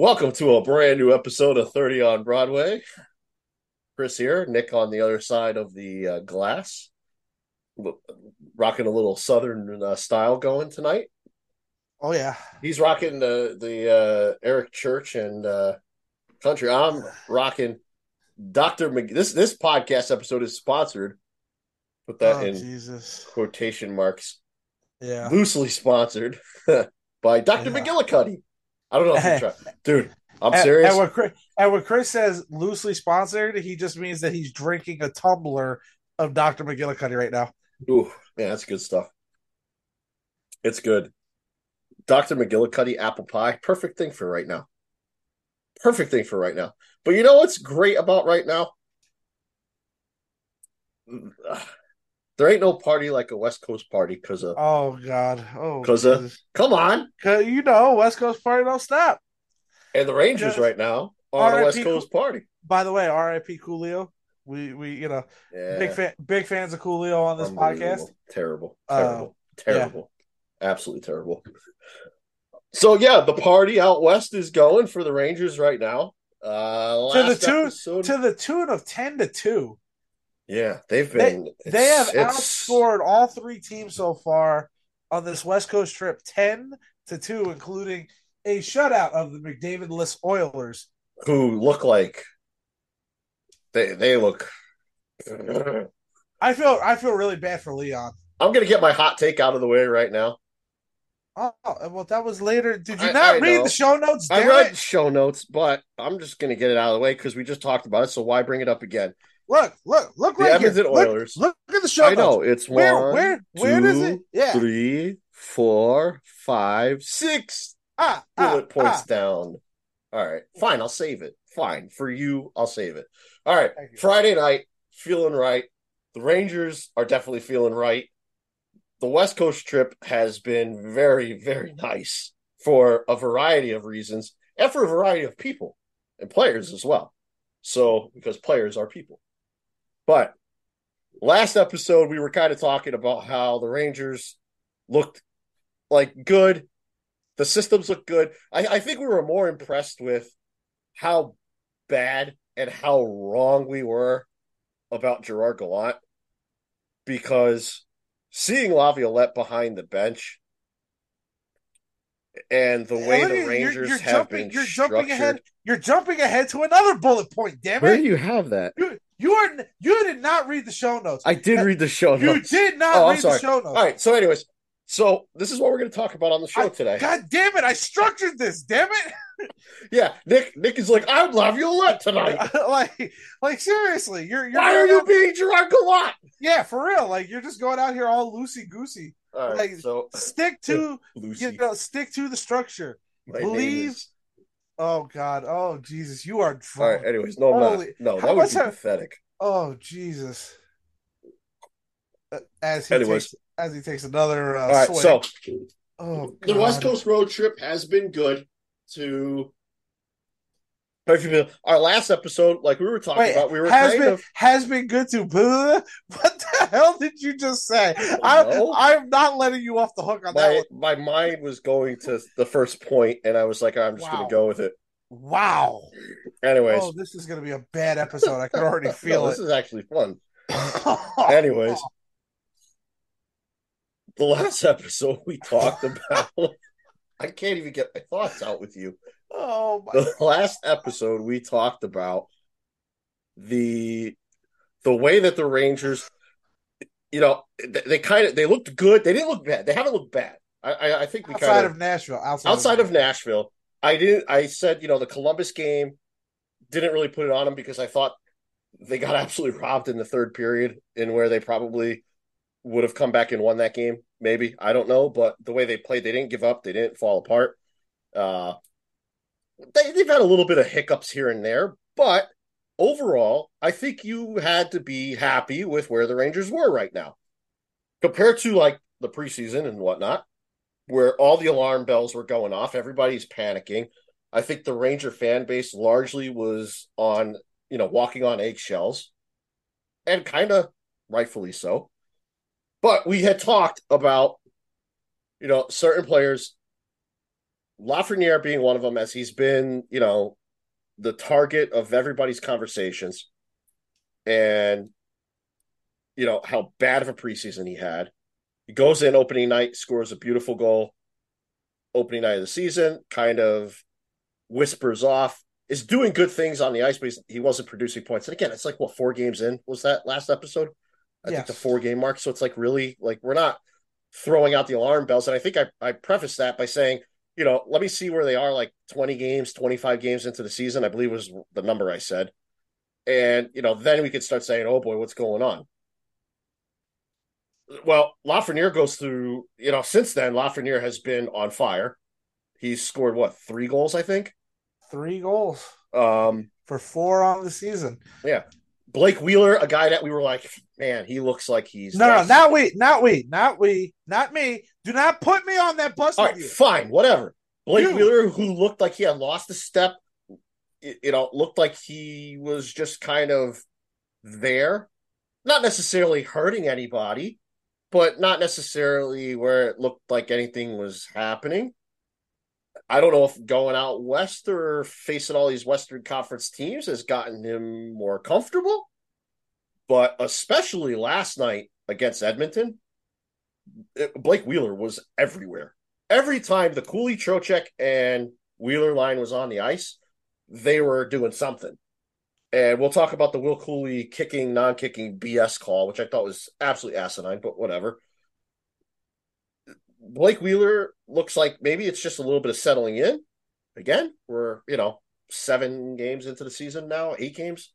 welcome to a brand new episode of 30 on Broadway. Chris here, Nick on the other side of the uh, glass. Rocking a little southern uh, style going tonight. Oh yeah. He's rocking the the uh, Eric Church and uh, country. I'm rocking Dr. Mc- this this podcast episode is sponsored. Put that oh, in Jesus. quotation marks. Yeah. Loosely sponsored by Dr. Yeah. McGillicuddy. I don't know if you try. Dude, I'm And- serious. And when, Chris, and when Chris says loosely sponsored, he just means that he's drinking a tumbler of Dr. McGillicuddy right now. Ooh, man, that's good stuff. It's good. Dr. McGillicuddy apple pie, perfect thing for right now. Perfect thing for right now. But you know what's great about right now? There ain't no party like a West Coast party because of Oh God. Oh. 'Cause, uh, Jesus. come on. 'Cause you know, West Coast party don't stop. And the Rangers right now are on a West Coast party. By the way, R.I.P. Coolio. We we you know Yeah. big fan big fans of Coolio on this podcast. Terrible. Uh, Terrible. terrible. Absolutely terrible. So yeah, the party out west is going for the Rangers right now. Uh To the tune episode- to the tune of ten to two. Yeah, they've been. They have it's- outscored all three teams so far on this West Coast trip 10 to 2, including a shutout of the McDavid-less Oilers. who look like they they look. I feel I feel really bad for Leon. I'm gonna get my hot take out of the way right now. Oh, well, that was later. Did you I- not I read know. the show notes? I read it. show notes, but I'm just gonna get it out of the way because we just talked about it. So why bring it up again? Look, look, look The right here. Look- Oilers. Look, at the show I know notes. it's Where, one, where, where is it? Yeah. three, four, five, six Ah, ah, bullet points ah. down. All right, fine. I'll save it. Fine for you. I'll save it. All right. Friday night, feeling right. The Rangers are definitely feeling right. The West Coast trip has been very, very nice for a variety of reasons and for a variety of people and players as well. So, because players are people. But last episode, we were kind of talking about how the Rangers looked like good. The systems look good. I, I think we were more impressed with how bad and how wrong we were about Gerard Gallant because seeing Laviolette behind the bench and the way Look the at- you're- Rangers you're, have jumping, been you're structured. jumping ahead. You're jumping ahead to another bullet point. Damn it! Where do you have that? You, you are you did not read the show notes. I did read the show You notes. You did not Oh, read sorry. the show notes. All right. So, anyways, so this is what we're going to talk about on the show I- today. God damn it! I structured this. Damn it! Yeah, Nick. Nick is like, I love lot tonight. like, like seriously, you're you're Why are you out- being Gerard Gallant? Yeah, for real. Like you're just going out here all loosey goosey. All right. Like, so, Stick to Lucy, you know, stick to the structure. my believe- Oh God. Oh Jesus. You are All right. drunk. Anyways, no, I'm not. No, how that would be have- pathetic. Oh Jesus. Uh, As he Anyways. takes as he takes another uh, All right. swing. So oh, the West Coast road trip has been good. To our last episode, like we were talking Wait, about, we were has kind been of has been good to blah. What the hell did you just say? I'm. I'm not letting you off the hook on that my one. my mind was going to the first point, and I was like, I'm just Wow. going to go with it. Wow. Anyways, Oh, this is gonna be a bad episode. I can already no, feel this is actually fun. Anyways, the last episode we talked about. I can't even get my thoughts out with you. oh my The last episode we talked about the the way that the Rangers, you know, they, they kind of they looked good. They didn't look bad. They haven't looked bad. I I, I think we outside kind of of Nashville. Outside, outside of Nashville, I didn't. I said, you know, the Columbus game didn't really put it on them because I thought they got absolutely robbed in the third period, in where they probably would have come back and won that game. Maybe I don't know, but the way they played, they didn't give up. They didn't fall apart. Uh, they, they've had a little bit of hiccups here and there, but overall, I think you had to be happy with where the Rangers were right now compared to like the preseason and whatnot where all the alarm bells were going off. Everybody's panicking. I think the Ranger fan base largely was on, you know, walking on eggshells and kind of rightfully so. But we had talked about, you know, certain players Lafreniere being one of them, as he's been, you know, the target of everybody's conversations, and you know how bad of a preseason he had. He goes in opening night, scores a beautiful goal. Opening night of the season, kind of whispers off, is doing good things on the ice, but he wasn't producing points. And again, it's like what four games in was that last episode? I yes. think the four game mark. So it's like really like we're not throwing out the alarm bells. And I think I, I prefaced that by saying, you know, let me see where they are like 20 games, 25 games into the season, I believe was the number I said. And, you know, then we could start saying, oh boy, what's going on? well, Lafreniere goes through, you know, since then, Lafreniere has been on fire. He's scored what, three goals, I think? Three goals. Um for four on the season. Yeah. Blake Wheeler, a guy that we were like, man, he looks like he's no, no, not we, not we, not we, not me. Do not put me on that bus. All right, fine, whatever. Blake. Wheeler, who looked like he had lost a step, you know, looked like he was just kind of there, not necessarily hurting anybody, but not necessarily where it looked like anything was happening. I don't know if going out west or facing all these Western Conference teams has gotten him more comfortable. But especially last night against Edmonton, Blake Wheeler was everywhere. Every time the Cuylle, Trocheck, and Wheeler line was on the ice, they were doing something. And we'll talk about the Will Cuylle kicking, non kicking BS call, which I thought was absolutely asinine, but whatever. Blake Wheeler looks like maybe it's just a little bit of settling in. Again, we're, you know, seven games into the season now, eight games.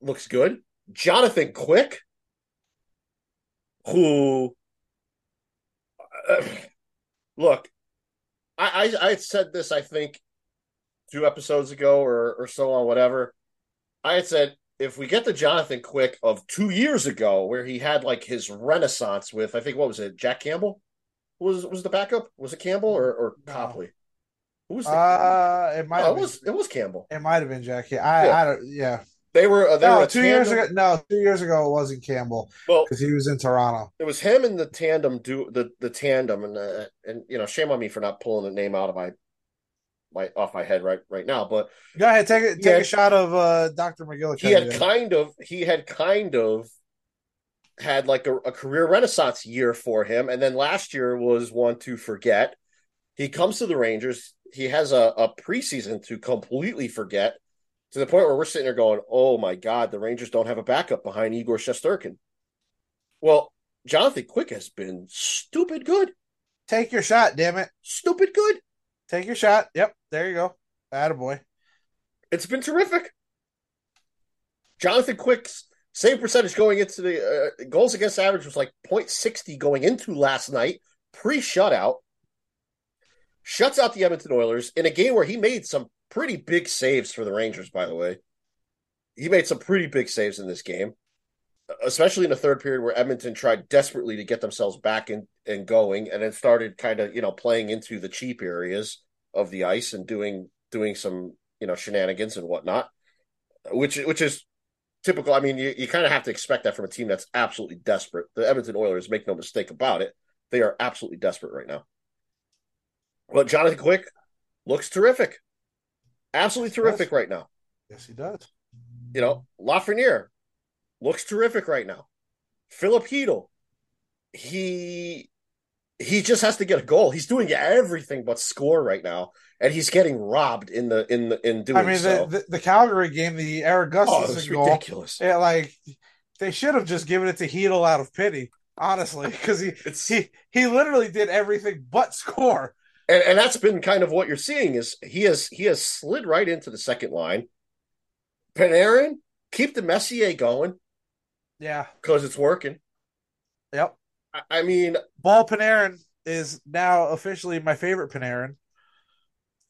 Looks good. Jonathan Quick, who, uh, look, I, I, I said this, I think, two episodes ago or, or so on, whatever, I had said if we get the Jonathan Quick of two years ago, where he had like his renaissance with, I think what was it, Jack Campbell was was the backup? Was it Campbell or, or no. Copley? Who was the, uh it might no, it was it was Campbell. It might have been Jack. I yeah. I don't yeah. They were uh, they no, were two years ago. No, two years ago it wasn't Campbell. Well, because he was in Toronto. It was him and the tandem do the the tandem and uh, and you know shame on me for not pulling the name out of my my off my head right right now. But go ahead, take it, take had, a shot of uh, Doctor McGill. He had kind of he had kind of had like a, a, career renaissance year for him, and then last year was one to forget. He comes to the Rangers. He has a, a preseason to completely forget to the point where we're sitting there going, "Oh my God, the Rangers don't have a backup behind Igor Shesterkin." Well, Jonathan Quick has been stupid good. Take your shot, damn it! Stupid good. Take your shot. Yep, there you go. Attaboy. It's been terrific. Jonathan Quick's save percentage going into the uh, goals against average was like 0.60 going into last night, pre shutout. Shuts out the Edmonton Oilers in a game where he made some pretty big saves for the Rangers, by the way. He made some pretty big saves in this game especially in the third period where Edmonton tried desperately to get themselves back in and going, and then started kind of you know playing into the cheap areas of the ice and doing doing some you know shenanigans and whatnot, which which is typical. I mean, you, you kind of have to expect that from a team that's absolutely desperate. The Edmonton Oilers, make no mistake about it, they are absolutely desperate right now. But Jonathan Quick looks terrific, absolutely terrific right now. Yes, he does. You know, Lafreniere looks terrific right now. Filip Chytil, he he just has to get a goal. He's doing everything but score right now, and he's getting robbed in the in the in doing. I mean, so. the, the, the Calgary game, the Erik Gustafsson oh, goal, ridiculous. Yeah, like they should have just given it to Chytil out of pity, honestly, because he it's, he he literally did everything but score. And, and that's been kind of what you're seeing is he has he has slid right into the second line. Panarin, keep the Messier going. Yeah, because it's working. Yep. I, I mean, Bald Panarin is now officially my favorite Panarin.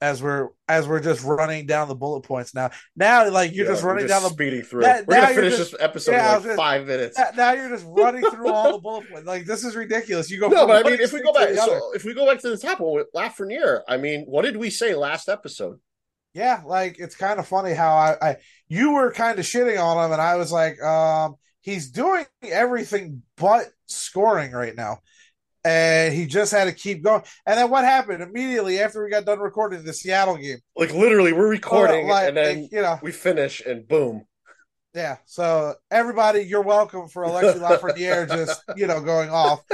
As we're as we're just running down the bullet points now. Now, like you're yeah, just running just down the speeding through. That, we're gonna finish just, this episode yeah, in like five minutes. Now you're just running through all the bullet points. Like this is ridiculous. You go. No, but I mean, if we go back, so if we go back to the top one with Lafreniere, I mean, what did we say last episode? Yeah, like it's kind of funny how I, I you were kind of shitting on him, and I was like, um, he's doing everything but scoring right now. And he just had to keep going. And then what happened immediately after we got done recording the Seattle game? Like literally, we're recording, like, and then you know we finish, and boom. Yeah. So everybody, you're welcome for Alexi Lafreniere just you know going off.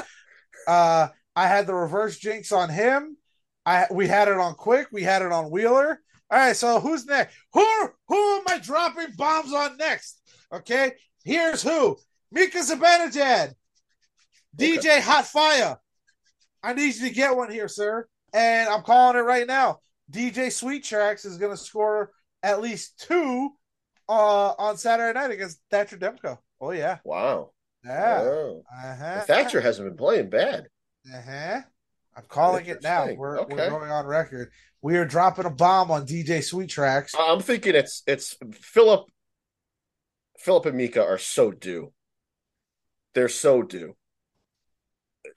Uh, I had the reverse jinx on him. I we had it on Quick. We had it on Wheeler. All right. So who's next? Who who am I dropping bombs on next? Okay. Here's who: Mika Zibanejad, DJ okay. Hot Fire. I need you to get one here, sir. And I'm calling it right now. DJ Sweet Tracks is going to score at least two uh, on Saturday night against Thatcher Demko. Oh yeah. Wow. Yeah. Oh. Uh-huh. Thatcher hasn't been playing bad. Uh-huh. I'm calling it now. We're, okay. we're going on record. We are dropping a bomb on DJ Sweet Tracks. I'm thinking it's it's Filip Filip and Mika are so due. They're so due.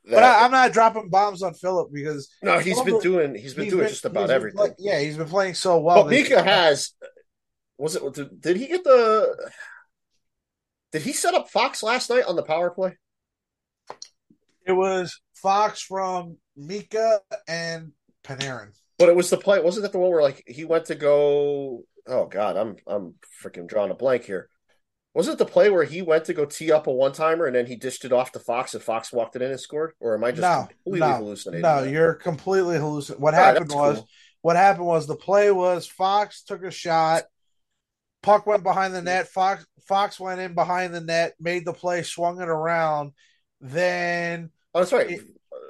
That, but I, am not dropping bombs on Filip because no, he's Filip, been doing he's been he's doing been, just about everything. Play, yeah, he's been playing so well. But Mika has was it did, did he get the did he set up Fox last night on the power play? It was Fox from Mika and Panarin. But it was the play. Wasn't that the one where like he went to go? Oh God, I'm I'm freaking drawing a blank here. Was it the play where he went to go tee up a one timer and then he dished it off to Fox and Fox walked it in and scored? Or am I just no, completely no, hallucinating? No, that? you're completely hallucinating. What All happened right, was cool. what happened was the play was Fox took a shot, puck went behind the net, Fox Fox went in behind the net, made the play, swung it around, then Oh, that's right. It,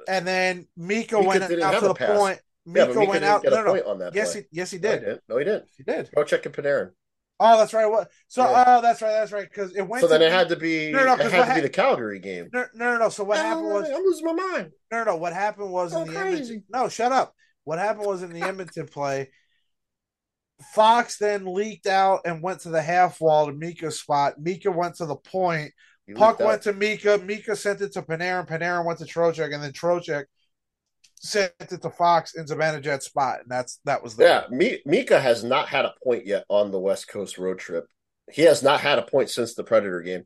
and then Mika, Mika went out to the pass. point. Mika, yeah, Mika went out. No, no, on that yes, play. he, yes, he did. No, he did. No, he did. He did. Go check in Panarin. Oh, that's right. What? So, yeah. oh, that's right. That's right. Because it went. So then it had to be. No, no, it had to be the Calgary game. No, no, no. no. So what no, happened was I'm losing my mind. No, no. What happened was in the crazy. Edmonton, no, shut up. What happened was in the Edmonton play. Fox then leaked out and went to the half wall to Mika's spot. Mika went to the point. He Puck went to Mika. Mika sent it to Panarin. Panarin went to Trocheck, and then Trocheck sent it to Fox in Zibanejad's spot, and that's that was the yeah. Mika has not had a point yet on the West Coast road trip. He has not had a point since the Predator game.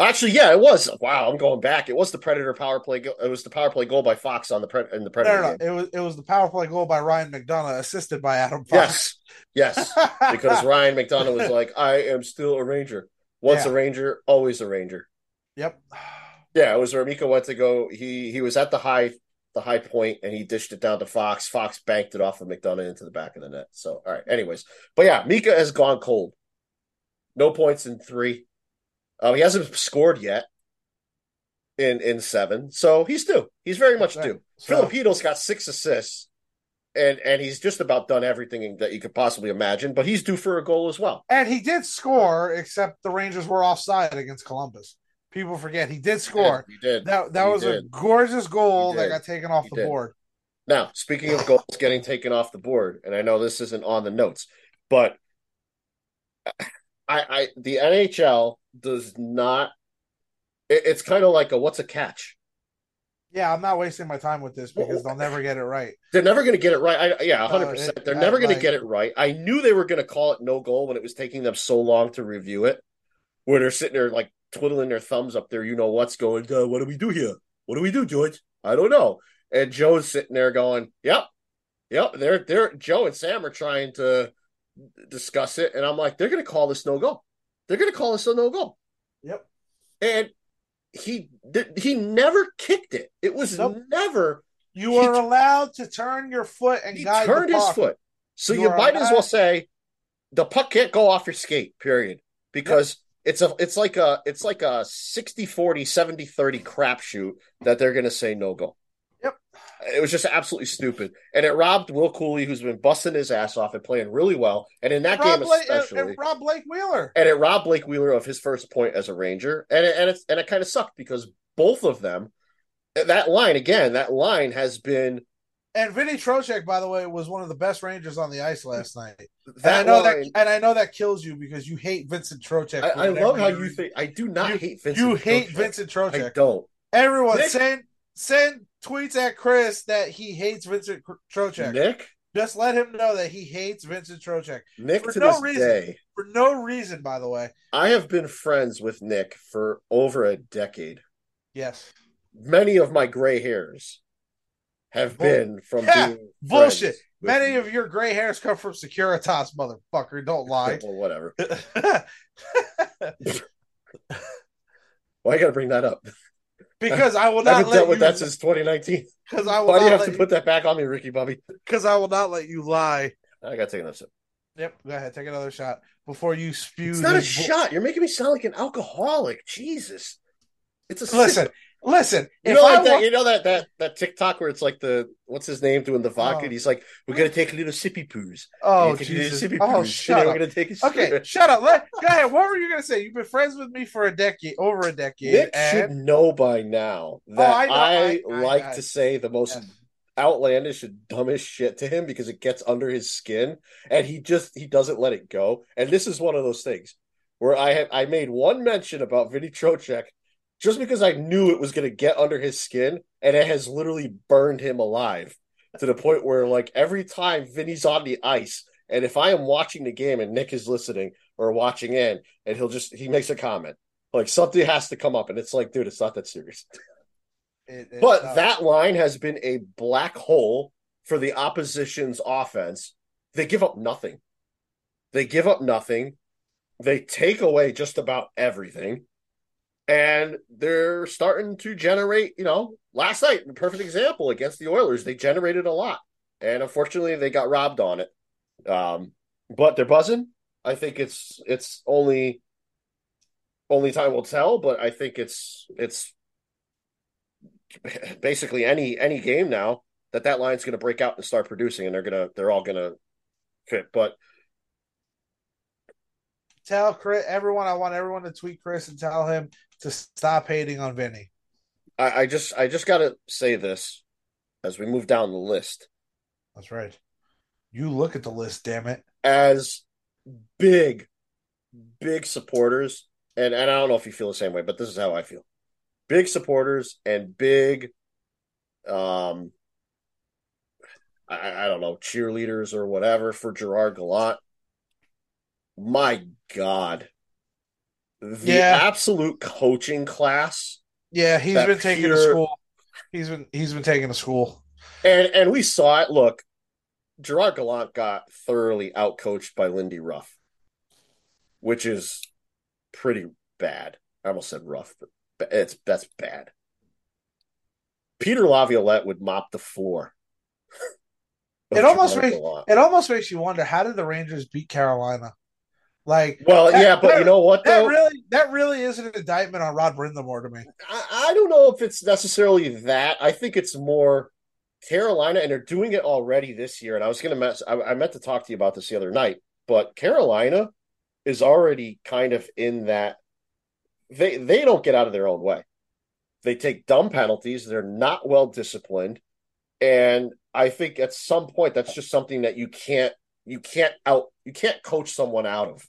Actually, yeah, it was. Wow, I'm going back. It was the Predator power play. Go- it was the power play goal by Fox on the pre- in the Predator. No, no, no. It was it was the power play goal by Ryan McDonagh, assisted by Adam Fox. Yes, yes, because Ryan McDonagh was like, "I am still a Ranger. Once yeah. a Ranger, always a Ranger." Yep. Yeah, it was where Mika went to go. He he was at the high the high point and he dished it down to Fox. Fox banked it off of McDonagh into the back of the net. So, all right. Anyways, but yeah, Mika has gone cold. No points in three. Um, he hasn't scored yet in in seven, so he's due. He's very much right. due. So, Filipinos got six assists, and and he's just about done everything that you could possibly imagine. But he's due for a goal as well. And he did score, except the Rangers were offside against Columbus. People forget he did score. He did. That that he was did. a gorgeous goal that got taken off he the did. board. Now, speaking of goals getting taken off the board, and I know this isn't on the notes, but I, I the NHL does not. It, it's kind of like a what's a catch. Yeah, I'm not wasting my time with this because they'll never get it right. They're never going to get it right. I, yeah, 100. Uh, percent They're never going to get it right. I knew they were going to call it no goal when it was taking them so long to review it. Where they're sitting there like twiddling their thumbs up there, you know what's going. Uh, what do we do here? What do we do, George? I don't know. And Joe's sitting there going, "Yep, yep." They're they're Joe and Sam are trying to discuss it, and I'm like, they're going to call this no go. They're going to call this a no go. Yep. And he he never kicked it. It was nope. never. You are allowed to turn your foot and he guide turned his foot. So you, you might allowed... as well say the puck can't go off your skate. Period. Because yep. It's a it's like a it's like a 60 40 70 30 crapshoot that they're going to say no go. Yep. It was just absolutely stupid. And it robbed Will Cuylle who's been busting his ass off and playing really well. And in that game Blake, especially. And, and Rob Blake Wheeler. And it robbed Blake Wheeler of his first point as a Ranger. And it, and, it's, and it kind of sucked because both of them, that line, again, that line has been. And Vinny Trocheck, by the way, was one of the best Rangers on the ice last night. and I know line, that, and I know that kills you because you hate Vincent Trocheck. I, I love how you think. I do not you, hate Vincent. You hate Vincent Trocheck. I don't. Everyone, Nick, send send tweets at Chris that he hates Vincent Trocheck. Nick, just let him know that he hates Vincent Trocheck. Nick, for no reason. Day, for no reason, by the way. I have been friends with Nick for over a decade. Yes. many of my gray hairs have Bull- been from Yeah, bullshit. Many you. of your gray hairs come from Securitas, motherfucker. Don't lie. well, whatever. Why you got to bring that up? because I will I not haven't let dealt with that since 2019. Because I will Why do you have to let put that back on me, Ricky Bobby? Because I will not let you lie. I got to take another sip. Yep. Go ahead. Take another shot before you spew. It's not a bull- shot. You're making me sound like an alcoholic. Jesus. It's a sip. Listen. You know, like that, you know that that that TikTok where it's like the what's his name doing the vodka? Oh. and he's like, "We're gonna take a little sippy poos." oh We're gonna take a little Jesus! sippy Oh, poos, shut up. We're gonna take a Okay, shut up. Let, go ahead. What were you gonna say? You've been friends with me for a decade, over a decade, Nick and should know by now that oh, I know, I, I- I- like to say the most Yes. outlandish and dumbest shit to him because it gets under his skin and he just he doesn't let it go. And this is one of those things where I had I made one mention about Vinny Trocheck just because I knew it was going to get under his skin and it has literally burned him alive to the point where like every time Vinny's on the ice and if I am watching the game and Nick is listening or watching in and he'll just he makes a comment like something has to come up and it's like dude it's not that serious It- it- but that line has been a black hole for the opposition's offense. They give up nothing. They give up nothing. They take away just about everything. And they're starting to generate, you know, last night, perfect example against the Oilers, they generated a lot. And unfortunately, they got robbed on it. Um, but they're buzzing. I think it's it's only only time will tell, but I think it's it's basically any any game now that that line's going to break out and start producing, and they're gonna they're all gonna fit. But tell Chris, everyone. I want everyone to tweet Chris and tell him to stop hating on Vinny. I, I just I just got to say this as we move down the list That's right. You look at the list, damn it. as big big supporters, and and I don't know if you feel the same way, but this is how I feel. Big supporters and big, um, I, I don't know, cheerleaders or whatever for Gerard Gallant. My God, the Yeah. absolute coaching class, Yeah, he's been taking to school. He's been he's been taking to school. and and we saw it. Look, Gerard Gallant got thoroughly outcoached by Lindy Ruff, which is pretty bad. I almost said rough, but it's that's bad. Peter Laviolette would mop the floor. It almost Gerard makes- Gallant. It almost makes you wonder how did the Rangers beat Carolina? Like Well, that- yeah, but that- you know what that really that really is an indictment on Rod Brind'Amour to me. I, I don't know if it's necessarily that. I think it's more Carolina, and they're doing it already this year. And I was going to mess. I, I meant to talk to you about this the other night, but Carolina is already kind of in that. They they don't get out of their own way. They take dumb penalties. They're not well disciplined, and I think at some point that's just something that you can't you can't out you can't coach someone out of.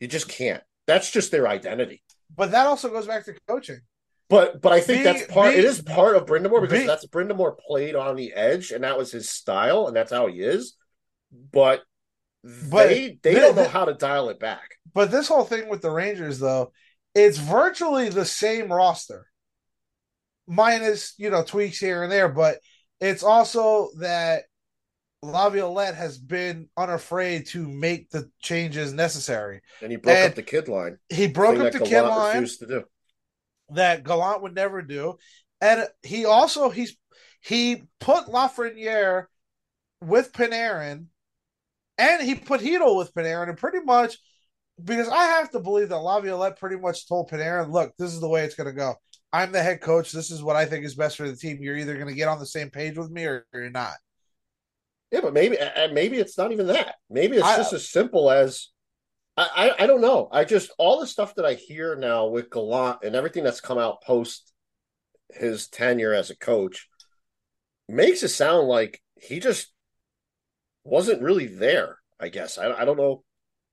You just can't. That's just their identity. But that also goes back to coaching. But but I think Be- that's part. be- it is part of Brind'Amour because be- that's Brind'Amour played on the edge, and that was his style, and that's how he is. But, But they they the- don't know how to dial it back. But this whole thing with the Rangers, though, it's virtually the same roster, minus you know tweaks here and there. But it's also that Laviolette has been unafraid to make the changes necessary. And he broke And up the kid line. He broke up the that kid Gallant line refused to do. that Gallant would never do, and he also he's he put Lafreniere with Panarin, and he put Chytil with Panarin, and pretty much because I have to believe that Laviolette pretty much told Panarin, "Look, this is the way it's going to go. I'm the head coach. This is what I think is best for the team. You're either going to get on the same page with me or you're not." Yeah, but maybe maybe it's not even that. Maybe it's I- just as simple as I, I I don't know. I just all the stuff that I hear now with Gallant and everything that's come out post his tenure as a coach makes it sound like he just wasn't really there. I guess I I don't know.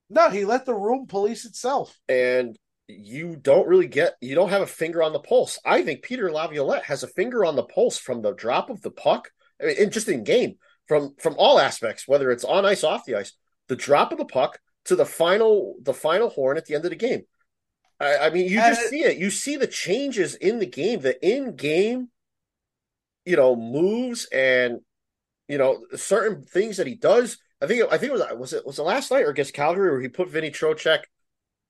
No, he let the room police itself. and you don't really get you don't have a finger on the pulse. I think Peter Laviolette has a finger on the pulse from the drop of the puck, I mean, in, just in game from from all aspects, whether it's on ice, off the ice, the drop of the puck to the final the final horn at the end of the game. I, I mean, you just it, see it. You see the changes in the game, the in-game, you know, moves and you know certain things that he does. I think I think it was was it was the last night or against Calgary where he put Vinny Trocheck.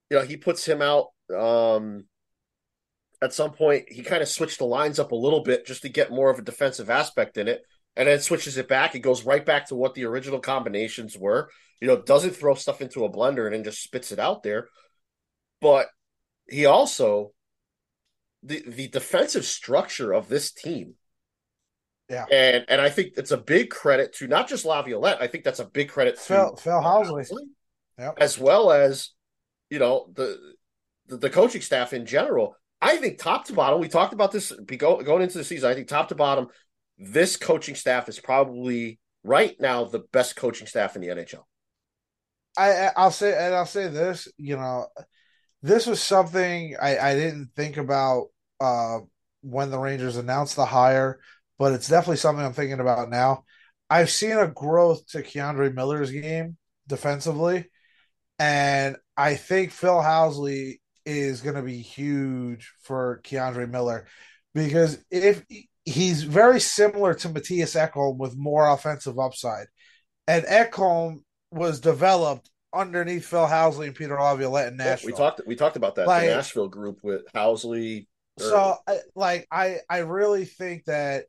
You know, he puts him out. Um, at some point, he kind of switched the lines up a little bit just to get more of a defensive aspect in it, and then switches it back. It goes right back to what the original combinations were. You know, doesn't throw stuff into a blender and then just spits it out there. But he also the the defensive structure of this team. Yeah. And and I think it's a big credit to not just Laviolette. I think that's a big credit to Phil, Phil Housley. Yep. As well as, you know, the, the, the coaching staff in general. I think top to bottom, we talked about this going into the season. I think top to bottom, this coaching staff is probably right now the best coaching staff in the NHL. I I'll say and I'll say this, you know, this was something I, I didn't think about uh, when the Rangers announced the hire, but it's definitely something I'm thinking about now. I've seen a growth to K'Andre Miller's game defensively, and I think Phil Housley is going to be huge for K'Andre Miller because if he's very similar to Mattias Ekholm with more offensive upside, and Ekholm was developed underneath Phil Housley and Peter Laviolette in Nashville. we talked we talked about that like, the Nashville group with Housley. Or... So like I I really think that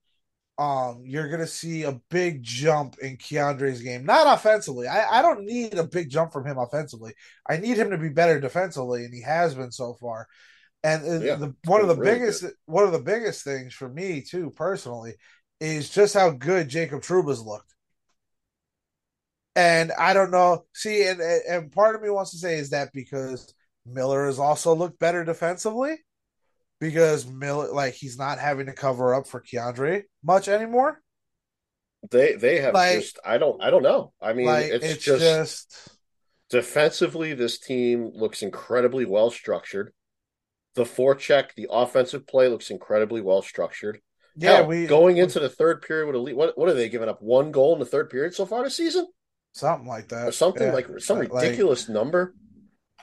um you're gonna see a big jump in K'Andre's game. Not offensively. I, I don't need a big jump from him offensively. I need him to be better defensively, and he has been so far. And yeah, the, one of the really biggest good. one of the biggest things for me too personally is just how good Jacob Trouba's looked. And I don't know. See, and and part of me wants to say is that because Miller has also looked better defensively, because Miller like he's not having to cover up for K'Andre much anymore. They they have like, just I don't I don't know. I mean like, it's, it's just, just defensively this team looks incredibly well structured. The forecheck, the offensive play looks incredibly well structured. Yeah, Hell, we going into the third period with elite. What what are they giving up? One goal in the third period so far this season? something like that, or something yeah. like some ridiculous like, number.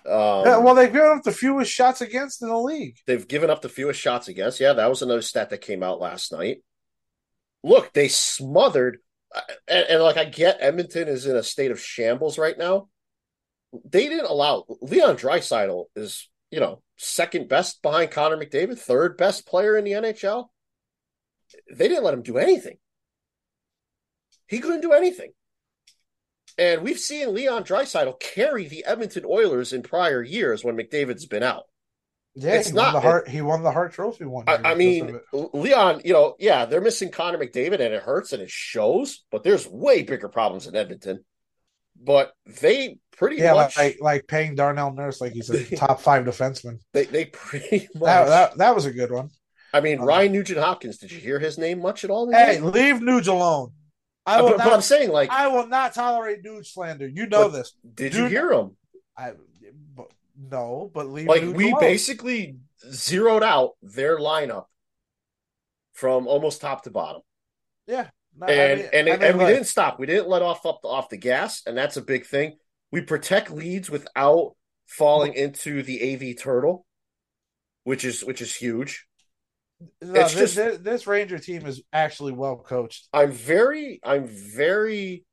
Um, yeah, well, they've given up the fewest shots against in the league. They've given up the fewest shots against. Yeah, that was another stat that came out last night. Look, they smothered, and, and like I get Edmonton is in a state of shambles right now. They didn't allow Leon Draisaitl is you know second best behind Connor McDavid, third best player in the NHL. They didn't let him do anything. He couldn't do anything. And we've seen Leon Draisaitl carry the Edmonton Oilers in prior years when McDavid's been out. Yeah, it's he not won the Hart. He won the Hart Trophy one. I, I mean, Leon. You know, yeah, they're missing Connor McDavid, and it hurts and it shows. But there's way bigger problems in Edmonton. But they pretty yeah, much like like paying Darnell Nurse like he's a top five defenseman. They they pretty much that, that, that was a good one. I mean, um, Ryan Nugent Hopkins. Did you hear his name much at all? Hey, leave Nuge alone. I uh, will but, not, but I'm saying like I will not tolerate dude slander. You know this. Did you hear him? I but, no, but leave like we alone. basically zeroed out their lineup from almost top to bottom. Yeah. No, and I mean, and, I mean, and we didn't stop. We didn't let off up off the gas, and that's a big thing. We protect leads without falling into the AV turtle, which is which is huge. No, it's this, just this Ranger team is actually well coached. I'm very, I'm very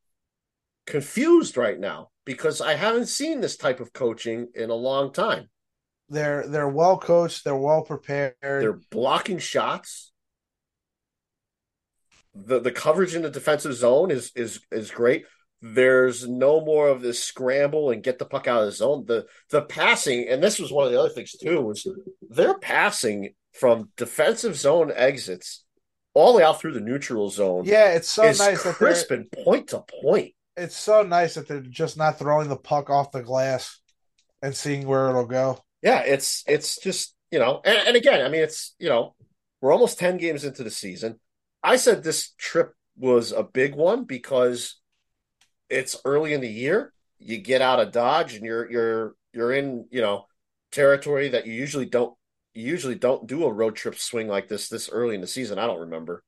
confused right now because I haven't seen this type of coaching in a long time. They're they're well coached. They're well prepared. They're blocking shots. The The coverage in the defensive zone is is is great. There's no more of this scramble and get the puck out of the zone. The the passing, and this was one of the other things too, was their passing from defensive zone exits all the way out through the neutral zone. Yeah, it's so nice crisp and point to point. It's so nice that they're just not throwing the puck off the glass and seeing where it'll go. Yeah, it's it's just you know, and, and again, I mean, it's you know, we're almost ten games into the season. I said this trip was a big one because it's early in the year. You get out of Dodge and you're you're you're in you know territory that you usually don't you usually don't do a road trip swing like this this early in the season. I don't remember.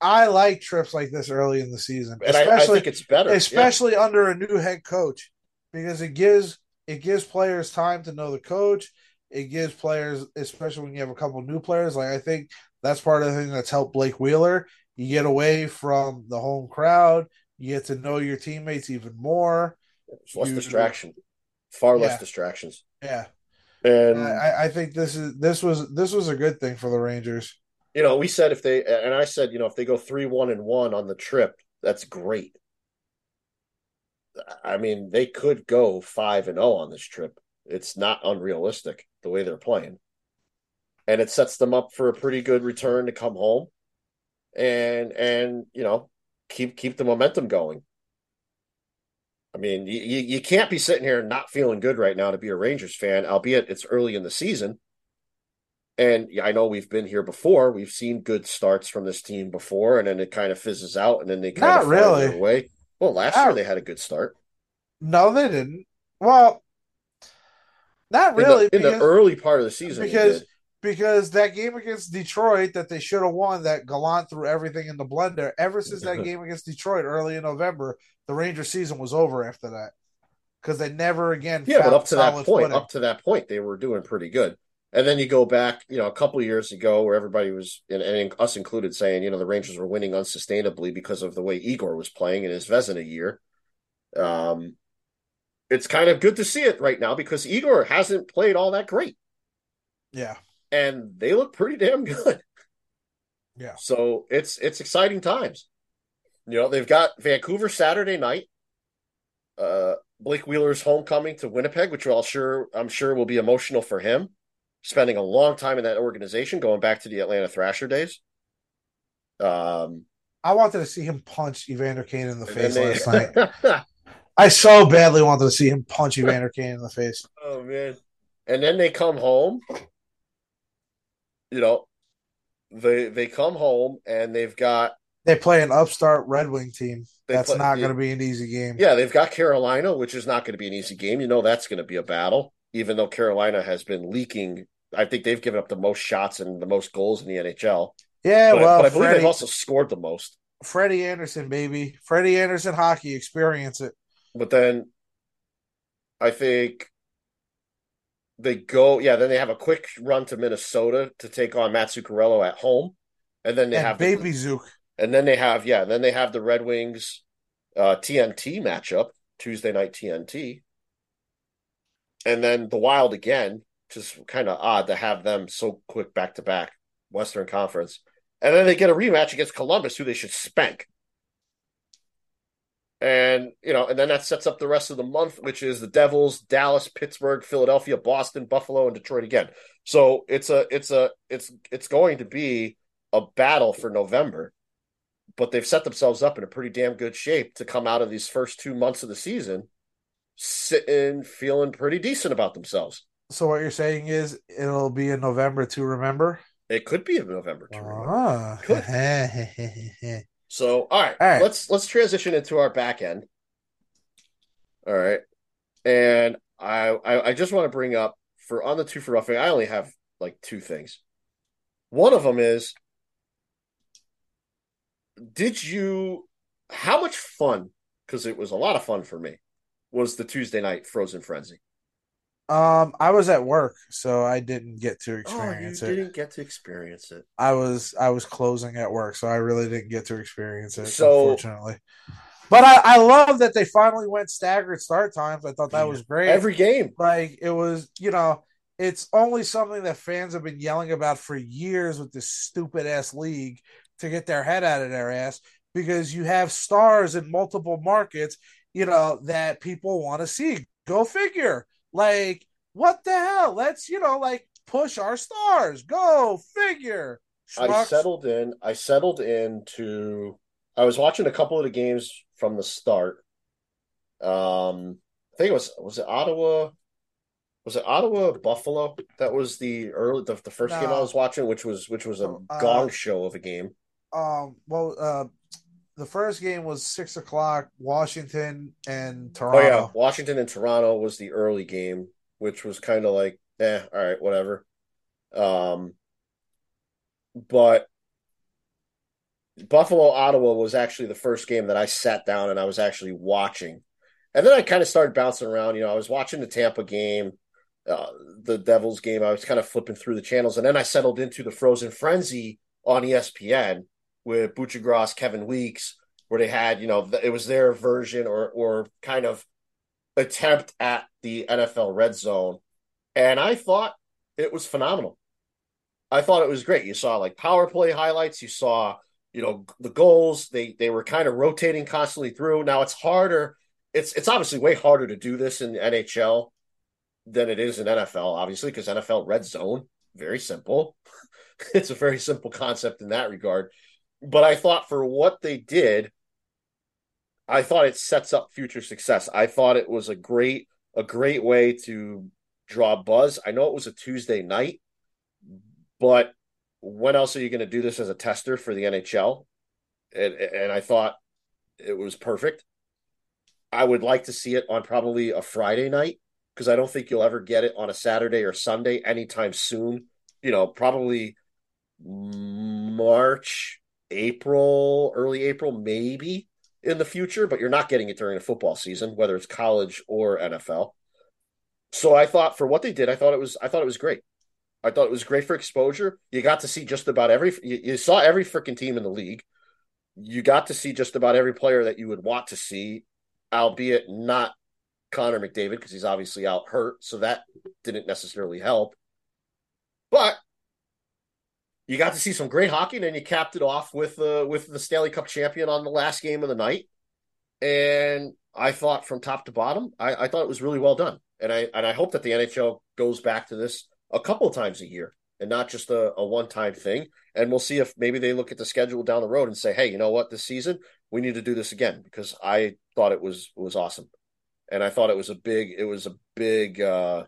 I like trips like this early in the season, and especially, I, I think it's better, especially yeah. under a new head coach, because it gives it gives players time to know the coach. It gives players, especially when you have a couple new players, like I think that's part of the thing that's helped Blake Wheeler. You get away from the home crowd. You get to know your teammates even more. It's less You- distraction, far less distractions, Yeah, and I, I think this is this was this was a good thing for the Rangers. you know, we said if they and I said, you know, if they go three one and one on the trip, that's great. I mean, they could go five and zero on this trip. It's not unrealistic the way they're playing, and it sets them up for a pretty good return to come home, and and you know keep keep the momentum going. I mean, you, you can't be sitting here not feeling good right now to be a Rangers fan, albeit it's early in the season. And I know we've been here before. We've seen good starts from this team before, and then it kind of fizzes out, and then they kind Not of really. their way. Well, last Not- year they had a good start. No, they didn't. Well, not In the- really in the, early part of the season. because. Because that game against Detroit that they should have won, that Gallant threw everything in the blender. Ever since that game against Detroit early in November, the Ranger season was over after that because they never again. yeah, but up to that point, footing. up to that point, they were doing pretty good. And then you go back, you know, a couple of years ago, where everybody was, and, and us included, saying, you know, the Rangers were winning unsustainably because of the way Igor was playing in his Vezina year. Um, it's kind of good to see it right now because Igor hasn't played all that great. yeah, and they look pretty damn good. Yeah. So it's it's exciting times. You know, they've got Vancouver Saturday night. Uh Blake Wheeler's homecoming to Winnipeg, which I'll sure I'm sure will be emotional for him. Spending a long time in that organization, going back to the Atlanta Thrasher days. Um I wanted to see him punch Evander Kane in the face then last they- night. I so badly wanted to see him punch Evander Kane in the face. oh man. And then they come home. You know, they they come home and they've got They play an upstart Red Wing team. That's play- not going to be an easy game. Yeah, they've got Carolina, which is not going to be an easy game. You know that's going to be a battle, even though Carolina has been leaking. I think they've given up the most shots and the most goals in the NHL. Yeah, But, well, but I believe Freddie, they've also scored the most. Freddie Andersen, baby, Freddie Andersen hockey, experience it. But then I think they go, yeah, then they have a quick run to Minnesota to take on Mats Zuccarello at home. And then they and have the- baby Zook. And then they have, yeah, then they have the Red Wings uh, TNT matchup, Tuesday night TNT. And then the Wild again, just kind of odd to have them so quick back to back, Western Conference. And then they get a rematch against Columbus, who they should spank. And, you know, and then that sets up the rest of the month, which is the Devils, Dallas, Pittsburgh, Philadelphia, Boston, Buffalo, and Detroit again. So it's a, it's a, it's, it's going to be a battle for November but they've set themselves up in a pretty damn good shape to come out of these first two months of the season sitting feeling pretty decent about themselves. So what you're saying is it'll be in November to remember. It could be in November. too. Ah. So all right, All right. let's let's transition into our back end. All right, and I I, I just want to bring up for on the two for roughing. I only have like two things. One of them is, did you? How much fun? Because it was a lot of fun for me. Was the Tuesday night Frozen Frenzy? Um, I was at work, so I didn't get to Oh, you experience it. didn't get to experience it. I was I was closing at work, so I really didn't get to experience it, So- unfortunately. But I, I love that they finally went staggered start times. I thought that was great. Every game. like it was, you know, it's only something that fans have been yelling about for years with this stupid ass league to get their head out of their ass because you have stars in multiple markets, you know, that people want to see. Go figure. Like, what the hell? Let's, you know, like push our stars. Go figure. I settled in. I settled into. I was watching a couple of the games from the start. Um, I think it was was it Ottawa. Was it Ottawa Buffalo? That was the early the, the first game I was watching, which was which was a Oh, uh, gong show of a game. um well uh the first game was six o'clock washington and Toronto. Oh yeah, Washington and Toronto was the early game, which was kind of like, eh, all right, whatever. Um, but Buffalo Ottawa was actually the first game that I sat down and I was actually watching, and then I kind of started bouncing around. You know, I was watching the Tampa game. uh, the Devils game, I was kind of flipping through the channels, and then I settled into the Frozen Frenzy on ESPN with Buccigross, Kevin Weeks, where they had, you know, it was their version or or kind of attempt at the NFL red zone. And I thought it was phenomenal. I thought it was great. You saw like power play highlights, you saw, you know, the goals. They they were kind of rotating constantly through. Now it's harder. It's it's obviously way harder to do this in the NHL than it is in NFL, obviously, because NFL red zone, very simple. it's a very simple concept in that regard. But I thought for what they did, I thought it sets up future success. I thought it was a great a great way to draw buzz. I know it was a Tuesday night, but when else are you going to do this as a tester for the NHL? And, and I thought it was perfect. I would like to see it on probably a Friday night because I don't think you'll ever get it on a Saturday or Sunday anytime soon. You know, probably March, April, early April, maybe in the future, but you're not getting it during the football season, whether it's college or NFL. So I thought for what they did, I thought it was I thought it was great. I thought it was great for exposure. You got to see just about every you, you saw every freaking team in the league. You got to see just about every player that you would want to see, albeit not Connor McDavid because he's obviously out hurt, so that didn't necessarily help. But you got to see some great hockey, and then you capped it off with uh, with the Stanley Cup champion on the last game of the night. And I thought from top to bottom, I, I thought it was really well done, and I and I hope that the NHL goes back to this a couple of times a year and not just a, a one time thing. And we'll see if maybe they look at the schedule down the road and say, hey, you know what, this season we need to do this again because I thought it was was awesome, and I thought it was a big it was a big uh,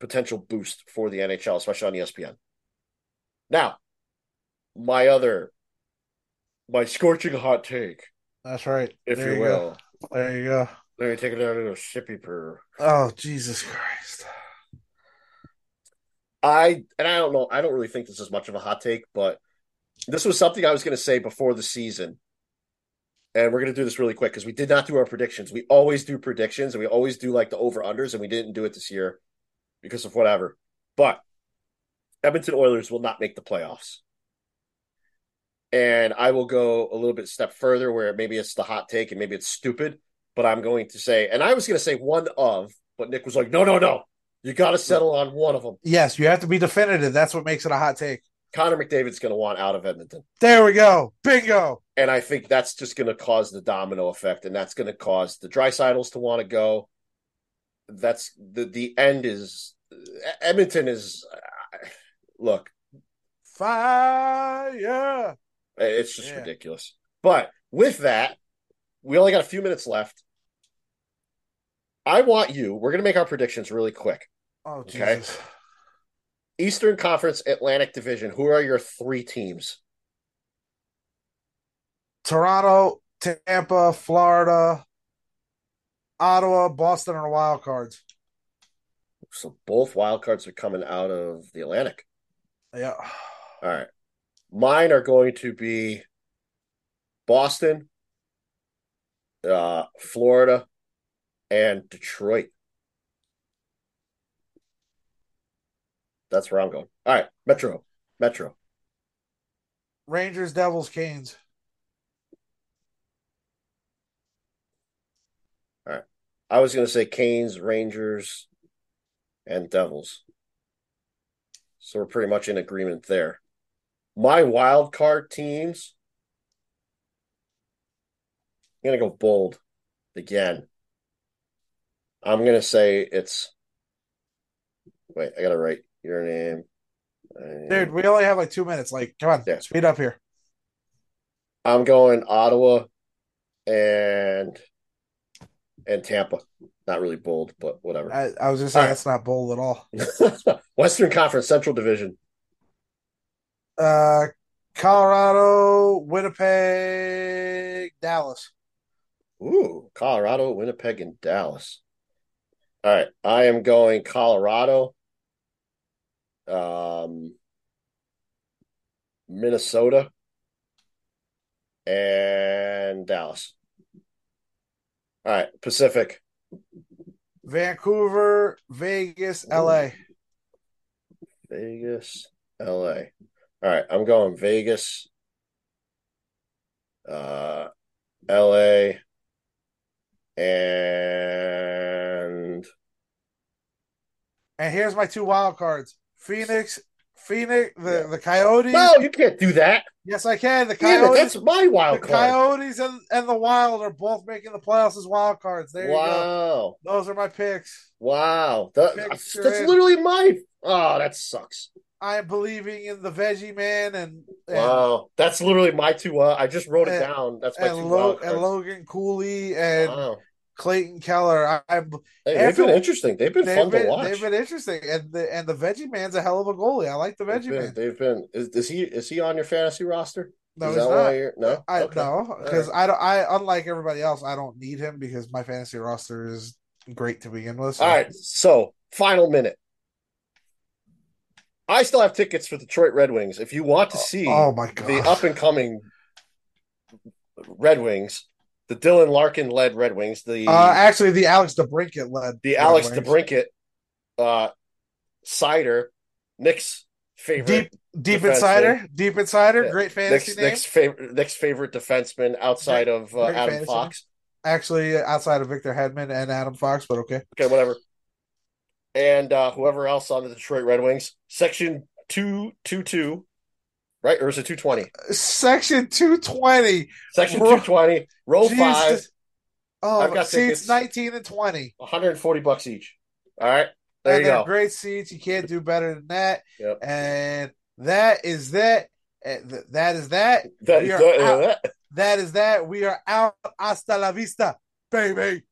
potential boost for the NHL, especially on ESPN. Now, my other, my scorching hot take. That's right. If there you, will. There you go. Let me take it out of the shippy purr. Oh, Jesus Christ. I, and I don't know, I don't really think this is much of a hot take, but this was something I was going to say before the season. And we're going to do this really quick because we did not do our predictions. We always do predictions and we always do like the over unders, and we didn't do it this year because of whatever. But Edmonton Oilers will not make the playoffs. And I will go a little bit step further where maybe it's the hot take and maybe it's stupid, but I'm going to say, and I was going to say one of, but Nick was like, no, no, no. You got to settle on one of them. Yes, you have to be definitive. That's what makes it a hot take. Connor McDavid's going to want out of Edmonton. There we go. Bingo. And I think that's just going to cause the domino effect, and that's going to cause the Draisaitl's to want to go. That's the the end is Edmonton is look, fire. It's just yeah. ridiculous. But with that, we only got a few minutes left. I want you. We're going to make our predictions really quick. Oh, Jesus. Okay. Eastern Conference Atlantic Division. Who are your three teams? Toronto, Tampa, Florida, Ottawa, Boston are wild cards. So both wild cards are coming out of the Atlantic. Yeah. All right. Mine are going to be Boston, uh, Florida, and Detroit. That's where I'm going. All right, Metro, Metro. Rangers, Devils, Canes. All right. I was going to say Canes, Rangers, and Devils. So we're pretty much in agreement there. My wild card teams. I'm going to go bold again. I'm going to say it's. Wait, I got to write your name. Dude, we only have like two minutes. Like, come on, yeah. speed up here. I'm going Ottawa and and Tampa. Not really bold, but whatever. I, I was just saying that's not bold at all. Western Conference Central Division. Uh, Colorado, Winnipeg, Dallas. Ooh, Colorado, Winnipeg, and Dallas. All right, I am going Colorado, um, Minnesota, and Dallas. All right, Pacific. Vancouver, Vegas, LA. Vegas, LA. All right, I'm going Vegas, uh, LA, and And here's my two wild cards: Phoenix, Phoenix, the the Coyotes. no, you can't do that. Yes, I can. The Coyotes, that's my the wild card. Coyotes, and, and the Wild are both making the playoffs as wild cards. There you go. Wow, Those are my picks. wow, That- Picture that's, literally my. Oh, that sucks. I am believing in the Veggie Man and and, Wow, that's literally my two. Uh, I just wrote it down. That's my and, two Lo- and. Logan Cooley and Wow. Clayton Keller. I'm Hey, they've Every- been interesting. They've been they've fun been to watch. they've been interesting, and the and the Veggie Man's a hell of a goalie. I like the They've Veggie been, Man. they've been. Is, is he? Is he on your fantasy roster? No, is he's that not. no? I Okay. no because I don't. I unlike everybody else, I don't need him because my fantasy roster is great to begin with. so- All right. So final minute. I still have tickets for Detroit Red Wings. If you want to oh, see Oh my god. the up and coming Red Wings, the Dylan Larkin led Red Wings, the uh, actually, the Alex DeBrincat led the Red Alex Wings. DeBrincat, uh, Seider, Nick's favorite, deep deep insider, deep insider, Yeah. great fantasy Nick's, name. Nick's favorite, Nick's favorite defenseman outside of uh, Adam fantasy Fox. Actually, outside of Victor Hedman and Adam Fox, but okay. Okay, whatever. And uh, whoever else on the Detroit Red Wings, section two two two, right? Or is it two twenty? Section two twenty. Section Row- two twenty, row five, Oh, I've got seats tickets. nineteen and twenty. one hundred and forty bucks each. All right, there and you go. great seats. You can't do better than that. Yep. And that is that. That is that. That, we are that- out. that- That is that. We are out. Hasta la vista, baby.